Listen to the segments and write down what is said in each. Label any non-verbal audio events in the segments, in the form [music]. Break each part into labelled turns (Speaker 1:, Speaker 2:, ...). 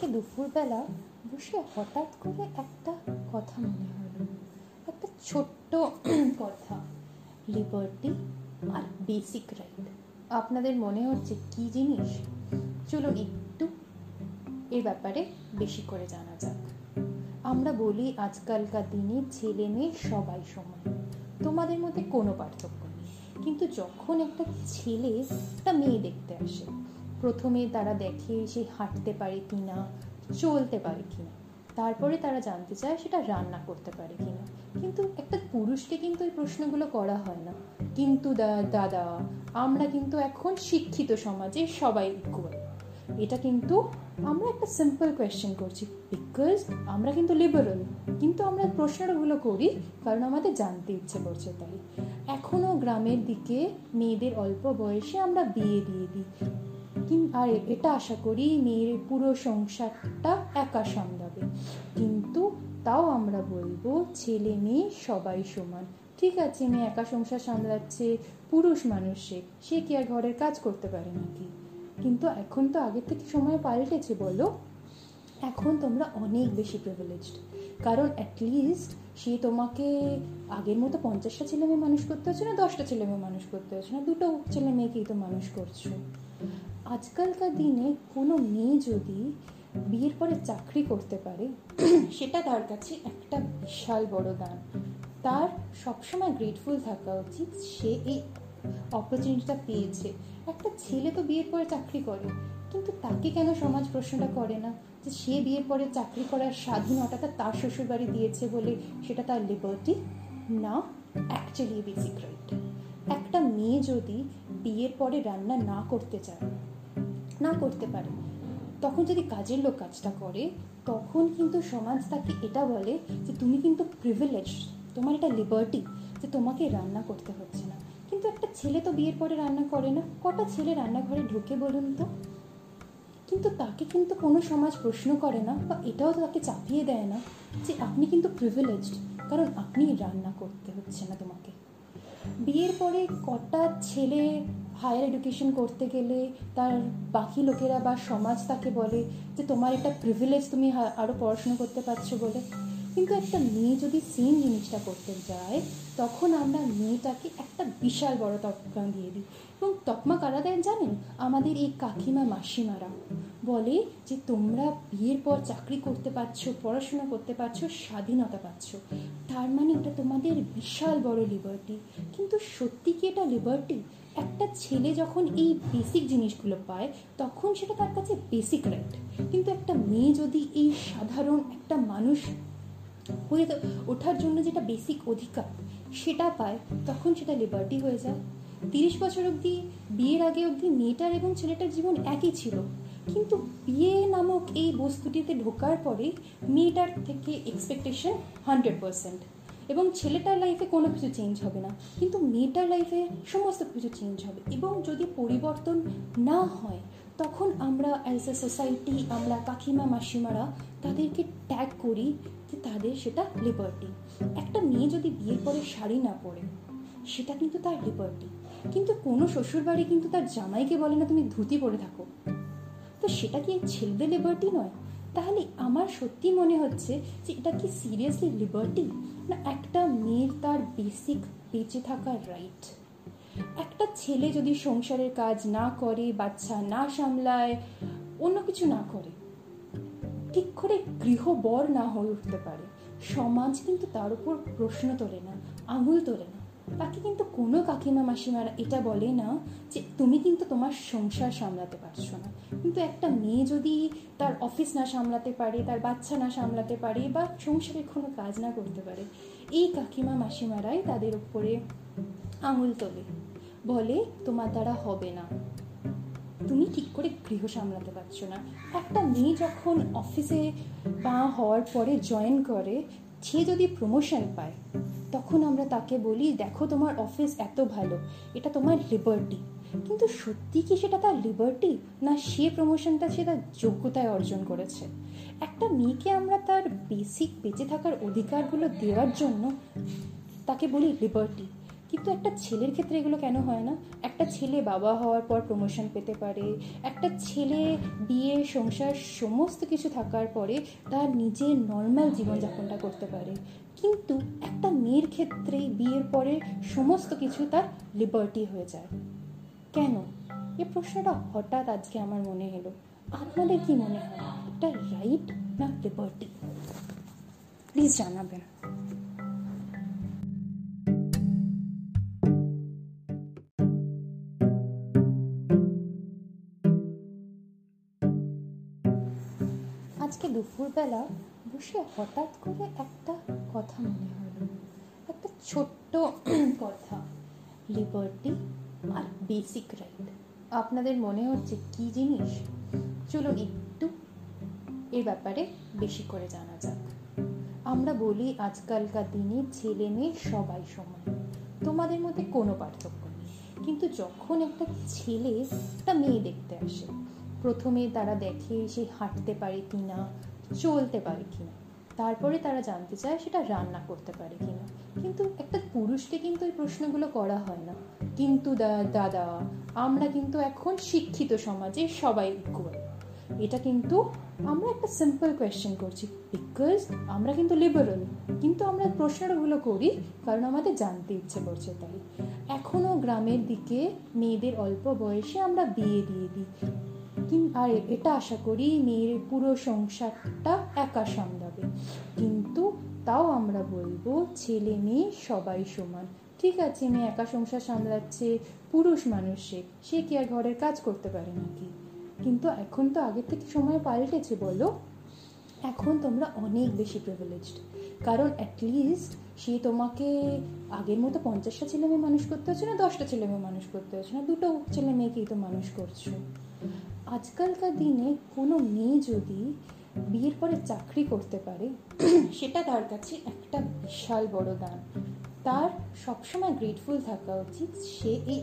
Speaker 1: আজকে দুপুরবেলা বসে হঠাৎ করে একটা কথা মনে হলো। একটা ছোট্ট [clears throat] কথা। লিবার্টি আর বেসিক রাইট আপনাদের মনে হচ্ছে কি জিনিস? চলুন একটু এর ব্যাপারে বেশি করে জানা যাক। আমরা বলি আজকালকার দিনে ছেলে মেয়ে সবাই সমান। তোমাদের মধ্যে কোনো পার্থক্য নেই। কিন্তু যখন একটা ছেলে একটা মেয়ে দেখতে আসে প্রথমে তারা দেখে সে হাঁটতে পারে কিনা, চলতে পারে কি না তারপরে তারা জানতে চায় সেটা রান্না করতে পারে কি না কিন্তু একটা পুরুষকে কিন্তু এই প্রশ্নগুলো করা হয় না। কিন্তু দাদা, আমরা কিন্তু এখন শিক্ষিত সমাজে সবাই ইকুয়াল এটা কিন্তু আমরা একটা সিম্পল কোয়েশ্চেন করছি। বিকজ আমরা কিন্তু লিবারেল কিন্তু আমরা প্রশ্নগুলো করি কারণ আমাদের জানতে ইচ্ছে করছে তাই। এখনও গ্রামের দিকে মেয়েদের অল্প বয়সে আমরা বিয়ে দিয়ে দিই। আর এটা আশা করি মেয়ের পুরো সংসারটা একা সামলাবে। কিন্তু তাও আমরা বলব, ছেলে মেয়ে সবাই সমান। ঠিক আছে, মেয়ে একা সংসার সামলাচ্ছে, পুরুষ মানুষ, সে সে কি আর ঘরের কাজ করতে পারে নাকি? কিন্তু এখন তো আগের থেকে সময় পাল্টেছে, বলো। এখন তোমরা অনেক বেশি প্রিভিলেজড কারণ অ্যাটলিস্ট সে তোমাকে আগের মতো পঞ্চাশটা ছেলে মেয়ে মানুষ করতে হচ্ছে না, দশটা ছেলে মেয়ে মানুষ করতে হচ্ছে না? দুটো ছেলে মেয়েকেই তো মানুষ করছ। আজকালকার দিনে কোনো মেয়ে যদি বিয়ের পরে চাকরি করতে পারে, সেটা তার কাছে একটা বিশাল বড় দান। তার সবসময় গ্রেটফুল থাকা উচিত, সে এই অপরচুনিটিটা পেয়েছে। একটা ছেলে তো বিয়ের পরে চাকরি করে কিন্তু তাকে কেন সমাজ প্রশ্নটা করে না? যে সে বিয়ের পরে চাকরি করার স্বাধীনতাটা তার শ্বশুরবাড়ি দিয়েছে বলে সেটা তার লিবার্টি না অ্যাকচুয়ালি বেসিক রাইট একটা মেয়ে যদি বিয়ের পরে রান্না না করতে চায়, না করতে পারে, তখন যদি কাজের লোক কাজটা করে, তখন কিন্তু সমাজ তাকে এটা বলে যে তুমি কিন্তু প্রিভিলেজ তোমার এটা লিবার্টি যে তোমাকে রান্না করতে হচ্ছে না। কিন্তু একটা ছেলে তো বিয়ের পরে রান্না করে না। কটা ছেলে রান্নাঘরে ঢুকে বলুন তো? কিন্তু তাকে কিন্তু কোনো সমাজ প্রশ্ন করে না বা এটাও তাকে চাপিয়ে দেয় না যে আপনি কিন্তু প্রিভিলেজড কারণ আপনি রান্না করতে হচ্ছে না তোমাকে। বিয়ের পরে কটা ছেলে হায়ার এডুকেশন করতে গেলে তার বাকি লোকেরা বা সমাজ তাকে বলে যে তোমার একটা প্রিভিলেজ তুমি আরও পড়াশুনো করতে পারছ বলে। কিন্তু একটা মেয়ে যদি সেম জিনিসটা করতে যায়, তখন আমরা মেয়েটাকে একটা বিশাল বড় তকমা দিয়ে দিই। এবং তকমা কারা দেন জানেন? আমাদের এই কাকিমা মাসিমারা। বলে যে, তোমরা বিয়ের পর চাকরি করতে পারছ, পড়াশোনা করতে পারছ, স্বাধীনতা পাচ্ছ। তার মানে এটা তোমাদের বিশাল বড় লিবার্টি কিন্তু সত্যি কি এটা লিবার্টি একটা ছেলে যখন এই বেসিক জিনিসগুলো পায়, তখন সেটা তার কাছে বেসিক রাইট কিন্তু একটা মেয়ে যদি এই সাধারণ একটা মানুষ হয়ে ওঠার জন্য যেটা বেসিক অধিকার, সেটা পায়, তখন সেটা লিবার্টি হয়ে যায়। তিরিশ বছর অবধি, বিয়ের আগে অবধি মেয়েটার এবং ছেলেটার জীবন একই ছিল। কিন্তু বিয়ে নামক এই বস্তুটিতে ঢোকার পরে মেয়েটার থেকে এক্সপেকটেশন হান্ড্রেড পারসেন্ট এবং ছেলেটার লাইফে কোনো কিছু চেঞ্জ হবে না। কিন্তু মেয়েটার লাইফে সমস্ত কিছু চেঞ্জ হবে এবং যদি পরিবর্তন না হয় তখন আমরা অ্যাজ এ সোসাইটি আমরা কাকিমা, মাসিমারা তাদেরকে ট্যাগ করি যে তাদের সেটা লিবার্টি একটা মেয়ে যদি বিয়ের পরে শাড়ি না পরে, সেটা কিন্তু তার লিবার্টি কিন্তু কোনো শ্বশুরবাড়ি কিন্তু তার জামাইকে বলে না, তুমি ধুতি পরে থাকো। তো সেটা কি ছেলেদের লিবার্টি নয়? তাহলে আমার সত্যি মনে হচ্ছে যে এটা কি সিরিয়াসলি লিবার্টি না একটা মেয়ের তার বেসিক বেঁচে থাকার রাইট একটা ছেলে যদি সংসারের কাজ না করে, বাচ্চা না সামলায়, অন্য কিছু না করে, ঠিক করে গৃহবর না হয়ে উঠতে পারে। সমাজ কিন্তু তার উপর প্রশ্ন তোলে না, আঙুল তোলে না। তাকে কিন্তু কোনো কাকিমা, মাসিমারা এটা বলে না যে তুমি কিন্তু তোমার সংসার সামলাতে পারছ না। কিন্তু একটা মেয়ে যদি তার অফিস না সামলাতে পারে, তার বাচ্চা না সামলাতে পারে বা সংসারে কোনো কাজ না করতে পারে, এই কাকিমা, মাসিমারাই তাদের উপরে আঙুল তোলে। বলে, তোমার দ্বারা হবে না। তুমি ঠিক করে গৃহ সামলাতে পারছ না। একটা মেয়ে যখন অফিসে পা হওয়ার পরে জয়েন করে, সে যদি প্রমোশন পায়, তখন আমরা তাকে বলি, দেখো, তোমার অফিস এত ভালো, এটা তোমার লিবার্টি কিন্তু সত্যি কি সেটা তার লিবার্টি না, সে প্রমোশনটা সে তার যোগ্যতায় অর্জন করেছে। একটা মেয়েকে আমরা তার বেসিক বেঁচে থাকার অধিকারগুলো দেওয়ার জন্য তাকে বলি লিবার্টি কিন্তু একটা ছেলের ক্ষেত্রে এগুলো কেন হয় না? একটা ছেলে বাবা হওয়ার পর প্রমোশন পেতে পারে, একটা ছেলে বিয়ে, সংসার সমস্ত কিছু থাকার পরে তার নিজের নর্মাল জীবনযাপনটা করতে পারে। কিন্তু একটা মেয়ের ক্ষেত্রেই বিয়ের পরে সমস্ত কিছু তার লিবার্টি হয়ে যায়। কেন? এ প্রশ্নটা হঠাৎ আজকে আমার মনে এলো। আপনাদের কি মনে হয়, এটা রাইট না লিবার্টি প্লিজ জানাবেন। দুপুরবেলা বসে হঠাৎ করে একটা কথা মনে হলো। একটা ছোট্ট [clears throat] কথা। লিবার্টি আর বেসিক রাইট আপনাদের মনে হচ্ছে কি জিনিস? চলুন একটু এর ব্যাপারে বেশি করে জানা যাক। আমরা বলি আজকালকার দিনে ছেলে মেয়ে সবাই সমান। তোমাদের মধ্যে কোনো পার্থক্য নেই। কিন্তু যখন একটা ছেলে একটা মেয়ে দেখতে আসে, প্রথমে তারা দেখে সে হাঁটতে পারে কিনা চলতে পারে কিনা। তারপরে তারা জানতে চায় সেটা রান্না করতে পারে কিনা। কিন্তু একটা পুরুষকে কিন্তু এই প্রশ্নগুলো করা হয় না। কিন্তু দাদা, আমরা কিন্তু এখন শিক্ষিত সমাজে সবাই ইকুয়াল এটা কিন্তু আমরা একটা সিম্পল কোয়েশ্চেন করছি। বিকজ আমরা কিন্তু লিবারেল কিন্তু আমরা প্রশ্নগুলো করি কারণ আমাদের জানতে ইচ্ছে করছে তাই। এখনও গ্রামের দিকে মেয়েদের অল্প বয়সে আমরা বিয়ে দিয়ে দিই। আর এটা আশা করি মেয়ের পুরো সংসারটা একা সামলাবে। কিন্তু তাও আমরা বলব, ছেলে মেয়ে সবাই সমান। ঠিক আছে, মেয়ে একা সংসার সামলাচ্ছে, পুরুষ মানুষ, সে সে কি আর ঘরের কাজ করতে পারে নাকি? কিন্তু এখন তো আগের থেকে সময় পাল্টেছে, বলো। এখন তোমরা অনেক বেশি প্রিভিলেজড কারণ অ্যাটলিস্ট সে তোমাকে আগের মতো পঞ্চাশটা ছেলে মেয়ে মানুষ করতে হচ্ছে না, দশটা ছেলে মেয়ে মানুষ করতে হচ্ছে না, দুটো ছেলে মেয়েকেই তো মানুষ করছ। আজকালকার দিনে কোনো মেয়ে যদি বিয়ের পরে চাকরি করতে পারে, সেটা তার কাছে একটা বিশাল বড় দান। তার সবসময় গ্রেটফুল থাকা উচিত। সে এই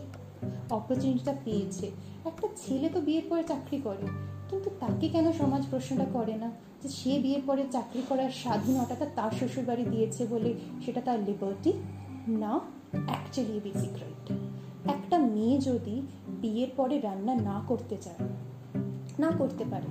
Speaker 1: অপরচুনিটিটা পেয়েছে। একটা ছেলে তো বিয়ের পরে চাকরি করে, কিন্তু তাকে কেন সমাজ প্রশ্নটা করে না? যে সে বিয়ের পরে চাকরি করার স্বাধীনতাটা তার শ্বশুরবাড়ি দিয়েছে বলে সেটা তার লিবার্টি না অ্যাকচুয়ালি বেসিক রাইট একটা মেয়ে যদি বিয়ের পরে রান্না না করতে চায় না করতে পারে।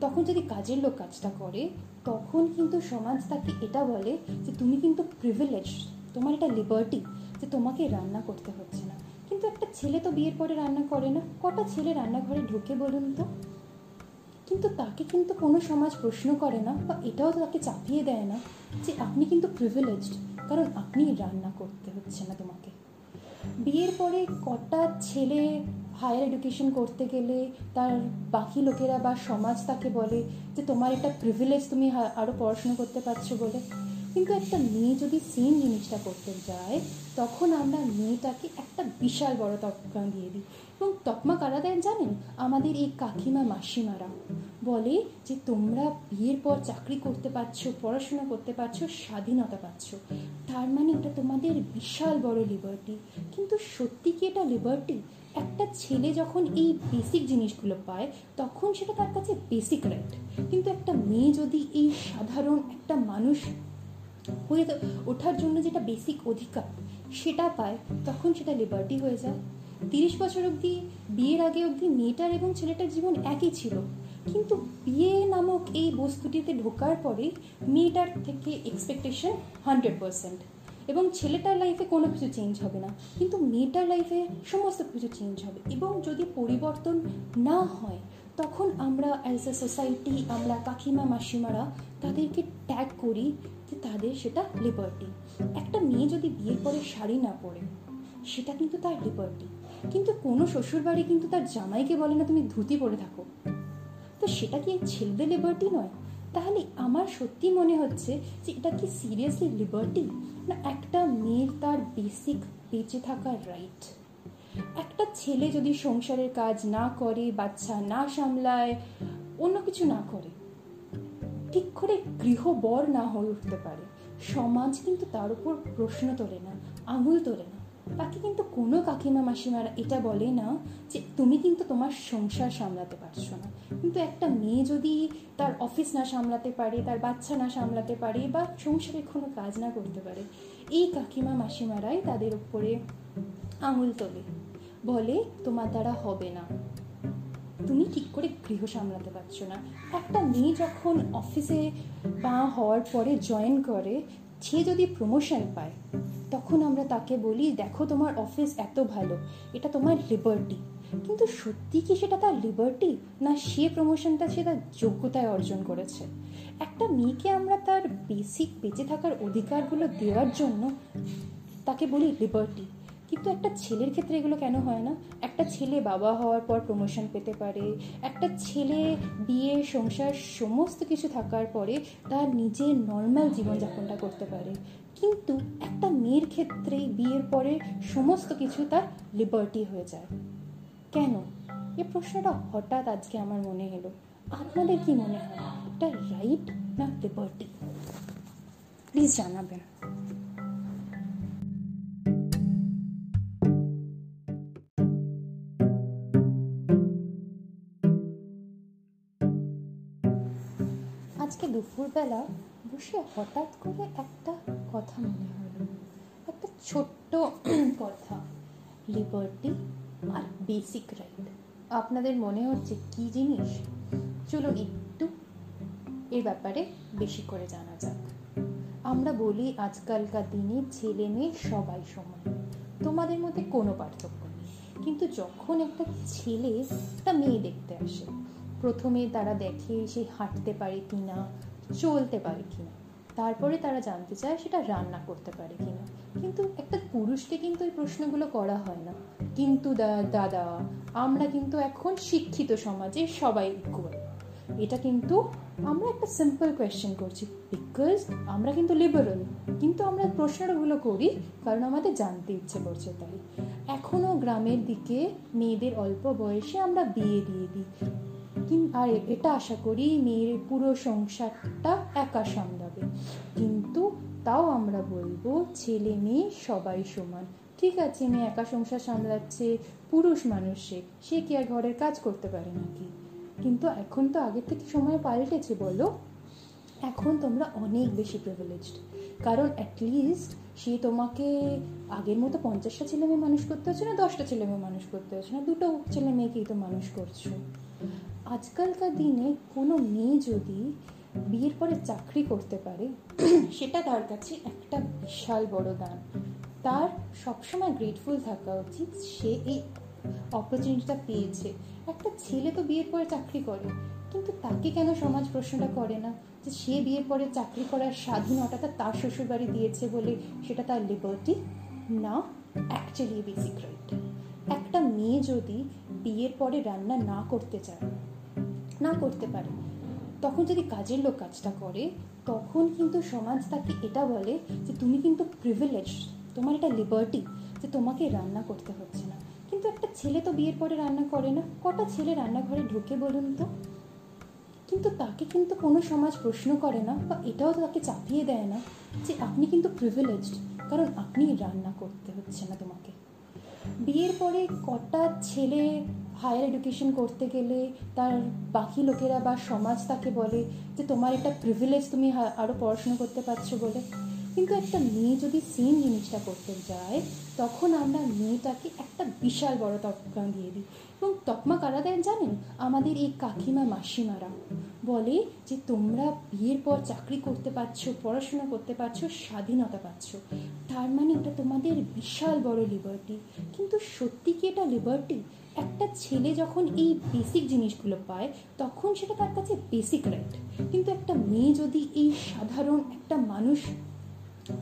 Speaker 1: তখন যদি কাজের লোক কাজটা করে, তখন কিন্তু সমাজ তাকে এটা বলে যে, তুমি কিন্তু প্রিভিলেজ তোমার এটা লিবার্টি যে তোমাকে রান্না করতে হচ্ছে না। কিন্তু একটা ছেলে তো বিয়ের পরে রান্না করে না। কটা ছেলে রান্নাঘরে ঢুকে বলুন তো? কিন্তু তাকে কিন্তু কোনো সমাজ প্রশ্ন করে না বা এটাও তাকে চাপিয়ে দেয় না যে, আপনি কিন্তু প্রিভিলেজড কারণ আপনি রান্না করতে হচ্ছে না তোমাকে। বিয়ের পরে কটা ছেলে হায়ার এডুকেশন করতে গেলে তার বাকি লোকেরা বা সমাজ তাকে বলে যে তোমার একটা প্রিভিলেজ তুমি আরও পড়াশুনো করতে পারছ বলে। কিন্তু একটা মেয়ে যদি সেম জিনিসটা করতে যায়, তখন আমরা মেয়েটাকে একটা বিশাল বড় তকমা দিয়ে দিই। এবং তকমা কারা দেন জানেন? আমাদের এই কাকিমা মাসিমারা। বলে যে তোমরা বিয়ের পর চাকরি করতে পারছ, পড়াশোনা করতে পারছ, স্বাধীনতা পাচ্ছ। তার মানে এটা তোমাদের বিশাল বড় লিবার্টি কিন্তু সত্যি কি এটা লিবার্টি একটা ছেলে যখন এই বেসিক জিনিসগুলো পায়, তখন সেটা তার কাছে বেসিক রাইট কিন্তু একটা মেয়ে যদি এই সাধারণ একটা মানুষ হয়ে ওঠার জন্য যেটা বেসিক অধিকার, সেটা পায়, তখন সেটা লিবার্টি হয়ে যায়। তিরিশ বছর অবধি, বিয়ের আগে অবধি মেয়েটার এবং ছেলেটার জীবন একই ছিল। কিন্তু বিয়ে নামক এই বস্তুটিতে ঢোকার পরে মেয়েটার থেকে এক্সপেকটেশন হান্ড্রেড পারসেন্ট এবং ছেলেটার লাইফে কোনো কিছু চেঞ্জ হবে না। কিন্তু মেয়েটার লাইফে সমস্ত কিছু চেঞ্জ হবে। এবং যদি পরিবর্তন না হয়, তখন আমরা অ্যাজ এ সোসাইটি আমরা কাকিমা, মাসিমারা তাদেরকে ট্যাগ করি যে তাদের সেটা লিবার্টি একটা মেয়ে যদি বিয়ের পরে শাড়ি না পরে, সেটা কিন্তু তার লিবার্টি কিন্তু কোনো শ্বশুরবাড়ি কিন্তু তার জামাইকে বলে না, তুমি ধুতি পরে থাকো। তো সেটা কি ছেলেদের লিবার্টি নয়? তাহলে আমার সত্যি মনে হচ্ছে যে এটা কি সিরিয়াসলি লিবার্টি না একটা মেয়ের তার বেসিক বেঁচে থাকার রাইট একটা ছেলে যদি সংসারের কাজ না করে, বাচ্চা না সামলায়, অন্য কিছু না করে, ঠিক করে গৃহবর না হয়ে উঠতে পারে। সমাজ কিন্তু তার উপর প্রশ্ন তোলে না, আঙুল তোলে না। তাকে কিন্তু কোনো কাকিমা মাসিমারা এটা বলে না যে তুমি কিন্তু তোমার সংসার সামলাতে পারছ না। কিন্তু একটা মেয়ে যদি তার অফিস না সামলাতে পারে, তার বাচ্চা না সামলাতে পারে বা সংসারে কোনো কাজ না করতে পারে, এই কাকিমা মাসিমারাই তাদের উপরে আঙুল তোলে। বলে, তোমার দ্বারা হবে না। তুমি ঠিক করে গৃহ সামলাতে পারছ না। একটা মেয়ে যখন অফিসে বা হওয়ার পরে জয়েন করে সে যদি প্রমোশন পায়, তখন আমরা তাকে বলি, দেখো তোমার অফিস এত ভালো, এটা তোমার লিবার্টি কিন্তু সত্যি কি সেটা তার লিবার্টি না সে প্রমোশনটা সে তার যোগ্যতায় অর্জন করেছে? একটা মেয়েকে আমরা তার বেসিক বেঁচে থাকার অধিকারগুলো দেওয়ার জন্য তাকে বলি লিবার্টি কিন্তু একটা ছেলের ক্ষেত্রে এগুলো কেন হয় না? একটা ছেলে বাবা হওয়ার পর প্রমোশন পেতে পারে, একটা ছেলে বিয়ে, সংসার সমস্ত কিছু থাকার পরে তার নিজের নর্মাল জীবনযাপনটা করতে পারে। কিন্তু একটা মেয়ের ক্ষেত্রে বিয়ের পরে সমস্ত কিছু তার লিবার্টি হয়ে যায়। কেন? এ প্রশ্নটা হঠাৎ আজকে আমার মনে এলো। আপনাদের কি মনে হয়, এটা রাইট না লিবার্টি প্লিজ জানাবেন। দুপুরবেলা বসে হঠাৎ করে একটা কথা মনে হলো। একটা ছোট্ট [clears throat] কথা। লিবার্টি আর বেসিক রাইট আপনাদের মনে হচ্ছে কি জিনিস? চলুন একটু এর ব্যাপারে বেশি করে জানা যাক। আমরা বলি আজকালকার দিনে ছেলে মেয়ে সবাই সমান। তোমাদের মধ্যে কোনো পার্থক্য নেই। কিন্তু যখন একটা ছেলে একটা মেয়ে দেখতে আসে, প্রথমে তারা দেখে সে হাঁটতে পারে কি না চলতে পারে কি না তারপরে তারা জানতে চায় সেটা রান্না করতে পারে কি না কিন্তু একটা পুরুষকে কিন্তু এই প্রশ্নগুলো করা হয় না। কিন্তু দাদা, আমরা কিন্তু এখন শিক্ষিত সমাজে সবাই ইকুয়াল এটা কিন্তু আমরা একটা সিম্পল কোয়েশ্চেন করছি। বিকজ আমরা কিন্তু লিবারেল কিন্তু আমরা প্রশ্নগুলো করি কারণ আমাদের জানতে ইচ্ছে করছে তাই। এখনও গ্রামের দিকে মেয়েদের অল্প বয়সে আমরা বিয়ে দিয়ে দিই। আর এটা আশা করি মেয়ের পুরো সংসারটা একা সামলাবে। কিন্তু তাও আমরা বলব ছেলে মেয়ে সবাই সমান। ঠিক আছে, মেয়ে একা সংসার সামলাচ্ছে, পুরুষ মানুষ, সে সে কি আর ঘরের কাজ করতে পারে নাকি? কিন্তু এখন তো আগের থেকে সময় পাল্টেছে বলো। এখন তোমরা অনেক বেশি প্রিভিলেজড কারণ অ্যাটলিস্ট সে তোমাকে আগের মতো পঞ্চাশটা ছেলে মেয়ে মানুষ করতে হচ্ছে না, দশটা ছেলে মেয়ে মানুষ করতে হচ্ছে না, দুটো ছেলে মেয়েকেই তো মানুষ করছ। আজকালকার দিনে কোনো মেয়ে যদি বিয়ের পরে চাকরি করতে পারে, সেটা তার কাছে একটা বিশাল বড় দান। তার সবসময় গ্রেটফুল থাকা উচিত, সে এই অপরচুনিটিটা পেয়েছে। একটা ছেলে তো বিয়ের পরে চাকরি করে, কিন্তু তাকে কেন সমাজ প্রশ্নটা করে না? যে সে বিয়ের পরে চাকরি করার স্বাধীনতাটা তার শ্বশুরবাড়ি দিয়েছে বলে সেটা তার লিবার্টি না অ্যাকচুয়ালি বেসিক রাইট একটা মেয়ে যদি বিয়ের পরে রান্না না করতে চায় না করতে পারে। তখন যদি কাজের লোক কাজটা করে, তখন কিন্তু সমাজ তাকে এটা বলে যে তুমি কিন্তু প্রিভিলেজ তোমার এটা লিবার্টি যে তোমাকে রান্না করতে হচ্ছে না। কিন্তু একটা ছেলে তো বিয়ের পরে রান্না করে না। কটা ছেলে রান্নাঘরে ঢুকে বলুন তো? কিন্তু তাকে কিন্তু কোনো সমাজ প্রশ্ন করে না বা এটাও তাকে চাপিয়ে দেয় না যে আপনি কিন্তু প্রিভিলেজড কারণ আপনি রান্না করতে হচ্ছে না তোমাকে। বিয়ের পরে কটা ছেলে হায়ার এডুকেশন করতে গেলে তার বাকি লোকেরা বা সমাজ তাকে বলে যে, তোমার একটা প্রিভিলেজ তুমি আরও পড়াশোনা করতে পারছ বলে। কিন্তু একটা মেয়ে যদি সেম জিনিসটা করতে যায়, তখন আমরা মেয়েটাকে একটা বিশাল বড় তকমা দিয়ে দিই। এবং তকমা কারা দেন জানেন? আমাদের এই কাকিমা মাসিমারা। বলে যে, তোমরা বিয়ের পর চাকরি করতে পারছ, পড়াশোনা করতে পারছ, স্বাধীনতা পাচ্ছ। তার মানে এটা তোমাদের বিশাল বড় লিবার্টি কিন্তু সত্যি কি এটা লিবার্টি একটা ছেলে যখন এই বেসিক জিনিসগুলো পায়, তখন সেটা তার কাছে বেসিক রাইট কিন্তু একটা মেয়ে যদি এই সাধারণ একটা মানুষ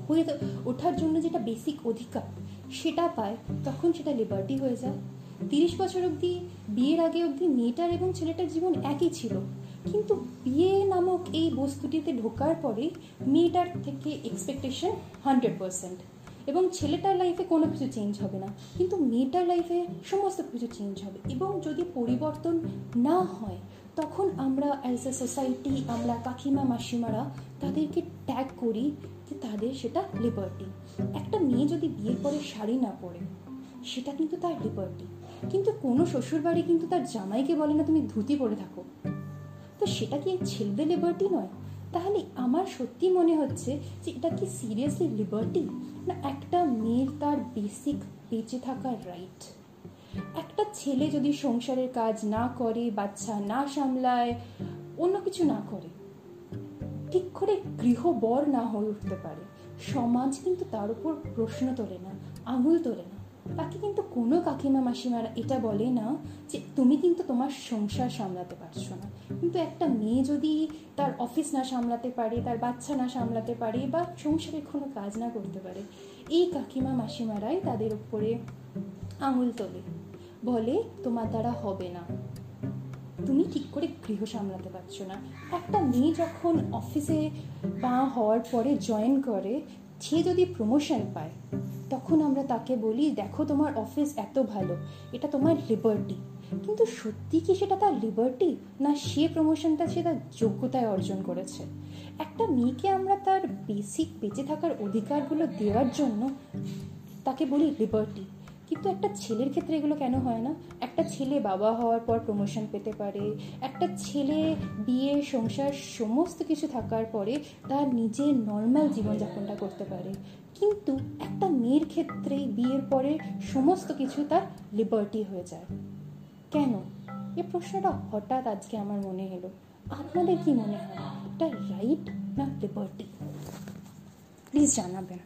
Speaker 1: হয়ে ওঠার জন্য যেটা বেসিক অধিকার, সেটা পায়, তখন সেটা লিবার্টি হয়ে যায়। তিরিশ বছর অবধি, বিয়ের আগে অবধি মেয়েটার এবং ছেলেটার জীবন একই ছিল। কিন্তু বিয়ে নামক এই বস্তুটিতে ঢোকার পরে মেয়েটার থেকে এক্সপেকটেশন হান্ড্রেড পারসেন্ট এবং ছেলেটার লাইফে কোনো কিছু চেঞ্জ হবে না। কিন্তু মেয়েটার লাইফে সমস্ত কিছু চেঞ্জ হবে এবং যদি পরিবর্তন না হয়, তখন আমরা অ্যাজ এ সোসাইটি আমরা কাকিমা, মাসিমারা তাদেরকে ট্যাগ করি যে তাদের সেটা লিবার্টি একটা মেয়ে যদি বিয়ের পরে শাড়ি না পরে, সেটা কিন্তু তার লিবার্টি কিন্তু কোনো শ্বশুরবাড়ি কিন্তু তার জামাইকে বলে না, তুমি ধুতি পরে থাকো। তো সেটা কি ছেলেদের লিবার্টি নয়? তাহলে আমার সত্যি মনে হচ্ছে যে এটা কি সিরিয়াসলি লিবার্টি না একটা মেয়ের তার বেসিক বেঁচে থাকার রাইট একটা ছেলে যদি সংসারের কাজ না করে, বাচ্চা না সামলায়, অন্য কিছু না করে ঠিক করে গৃহবর না হয়ে উঠতে পারে। সমাজ কিন্তু তার উপর প্রশ্ন তোলে না, আঙুল তোলে না। তাকে কিন্তু কোনো কাকিমা, মাসিমারা এটা বলে না যে তুমি কিন্তু তোমার সংসার সামলাতে পারছ না। কিন্তু একটা মেয়ে যদি তার অফিস না সামলাতে পারে, তার বাচ্চা না সামলাতে পারে বা সংসারের কোনো কাজ না করতে পারে, এই কাকিমা, মাসিমারাই তাদের উপরে আঙুল তোলে। বলে, তোমার দ্বারা হবে না। তুমি ঠিক করে গৃহ সামলাতে পারছ না। একটা মেয়ে যখন অফিসে পা হওয়ার পরে জয়েন করে, সে যদি প্রমোশন পায়, তখন আমরা তাকে বলি, দেখো তোমার অফিস এত ভালো, এটা তোমার লিবার্টি কিন্তু সত্যি কি সেটা তার লিবার্টি না সে প্রমোশনটা সে তার যোগ্যতায় অর্জন করেছে? একটা মেয়েকে আমরা তার বেসিক বেঁচে থাকার অধিকারগুলো দেওয়ার জন্য তাকে বলি লিবার্টি কিন্তু একটা ছেলের ক্ষেত্রে এগুলো কেন হয় না? একটা ছেলে বাবা হওয়ার পর প্রমোশন পেতে পারে, একটা ছেলে বিয়ে, সংসার সমস্ত কিছু থাকার পরে তার নিজের নর্মাল জীবনযাপনটা করতে পারে। কিন্তু একটা মেয়ের ক্ষেত্রে বিয়ের পরে সমস্ত কিছু তার লিবার্টি হয়ে যায়। কেন? এ প্রশ্নটা হঠাৎ আজকে আমার মনে এলো। আপনাদের কি মনে হয়, এটা রাইট না লিবার্টি প্লিজ জানাবেন।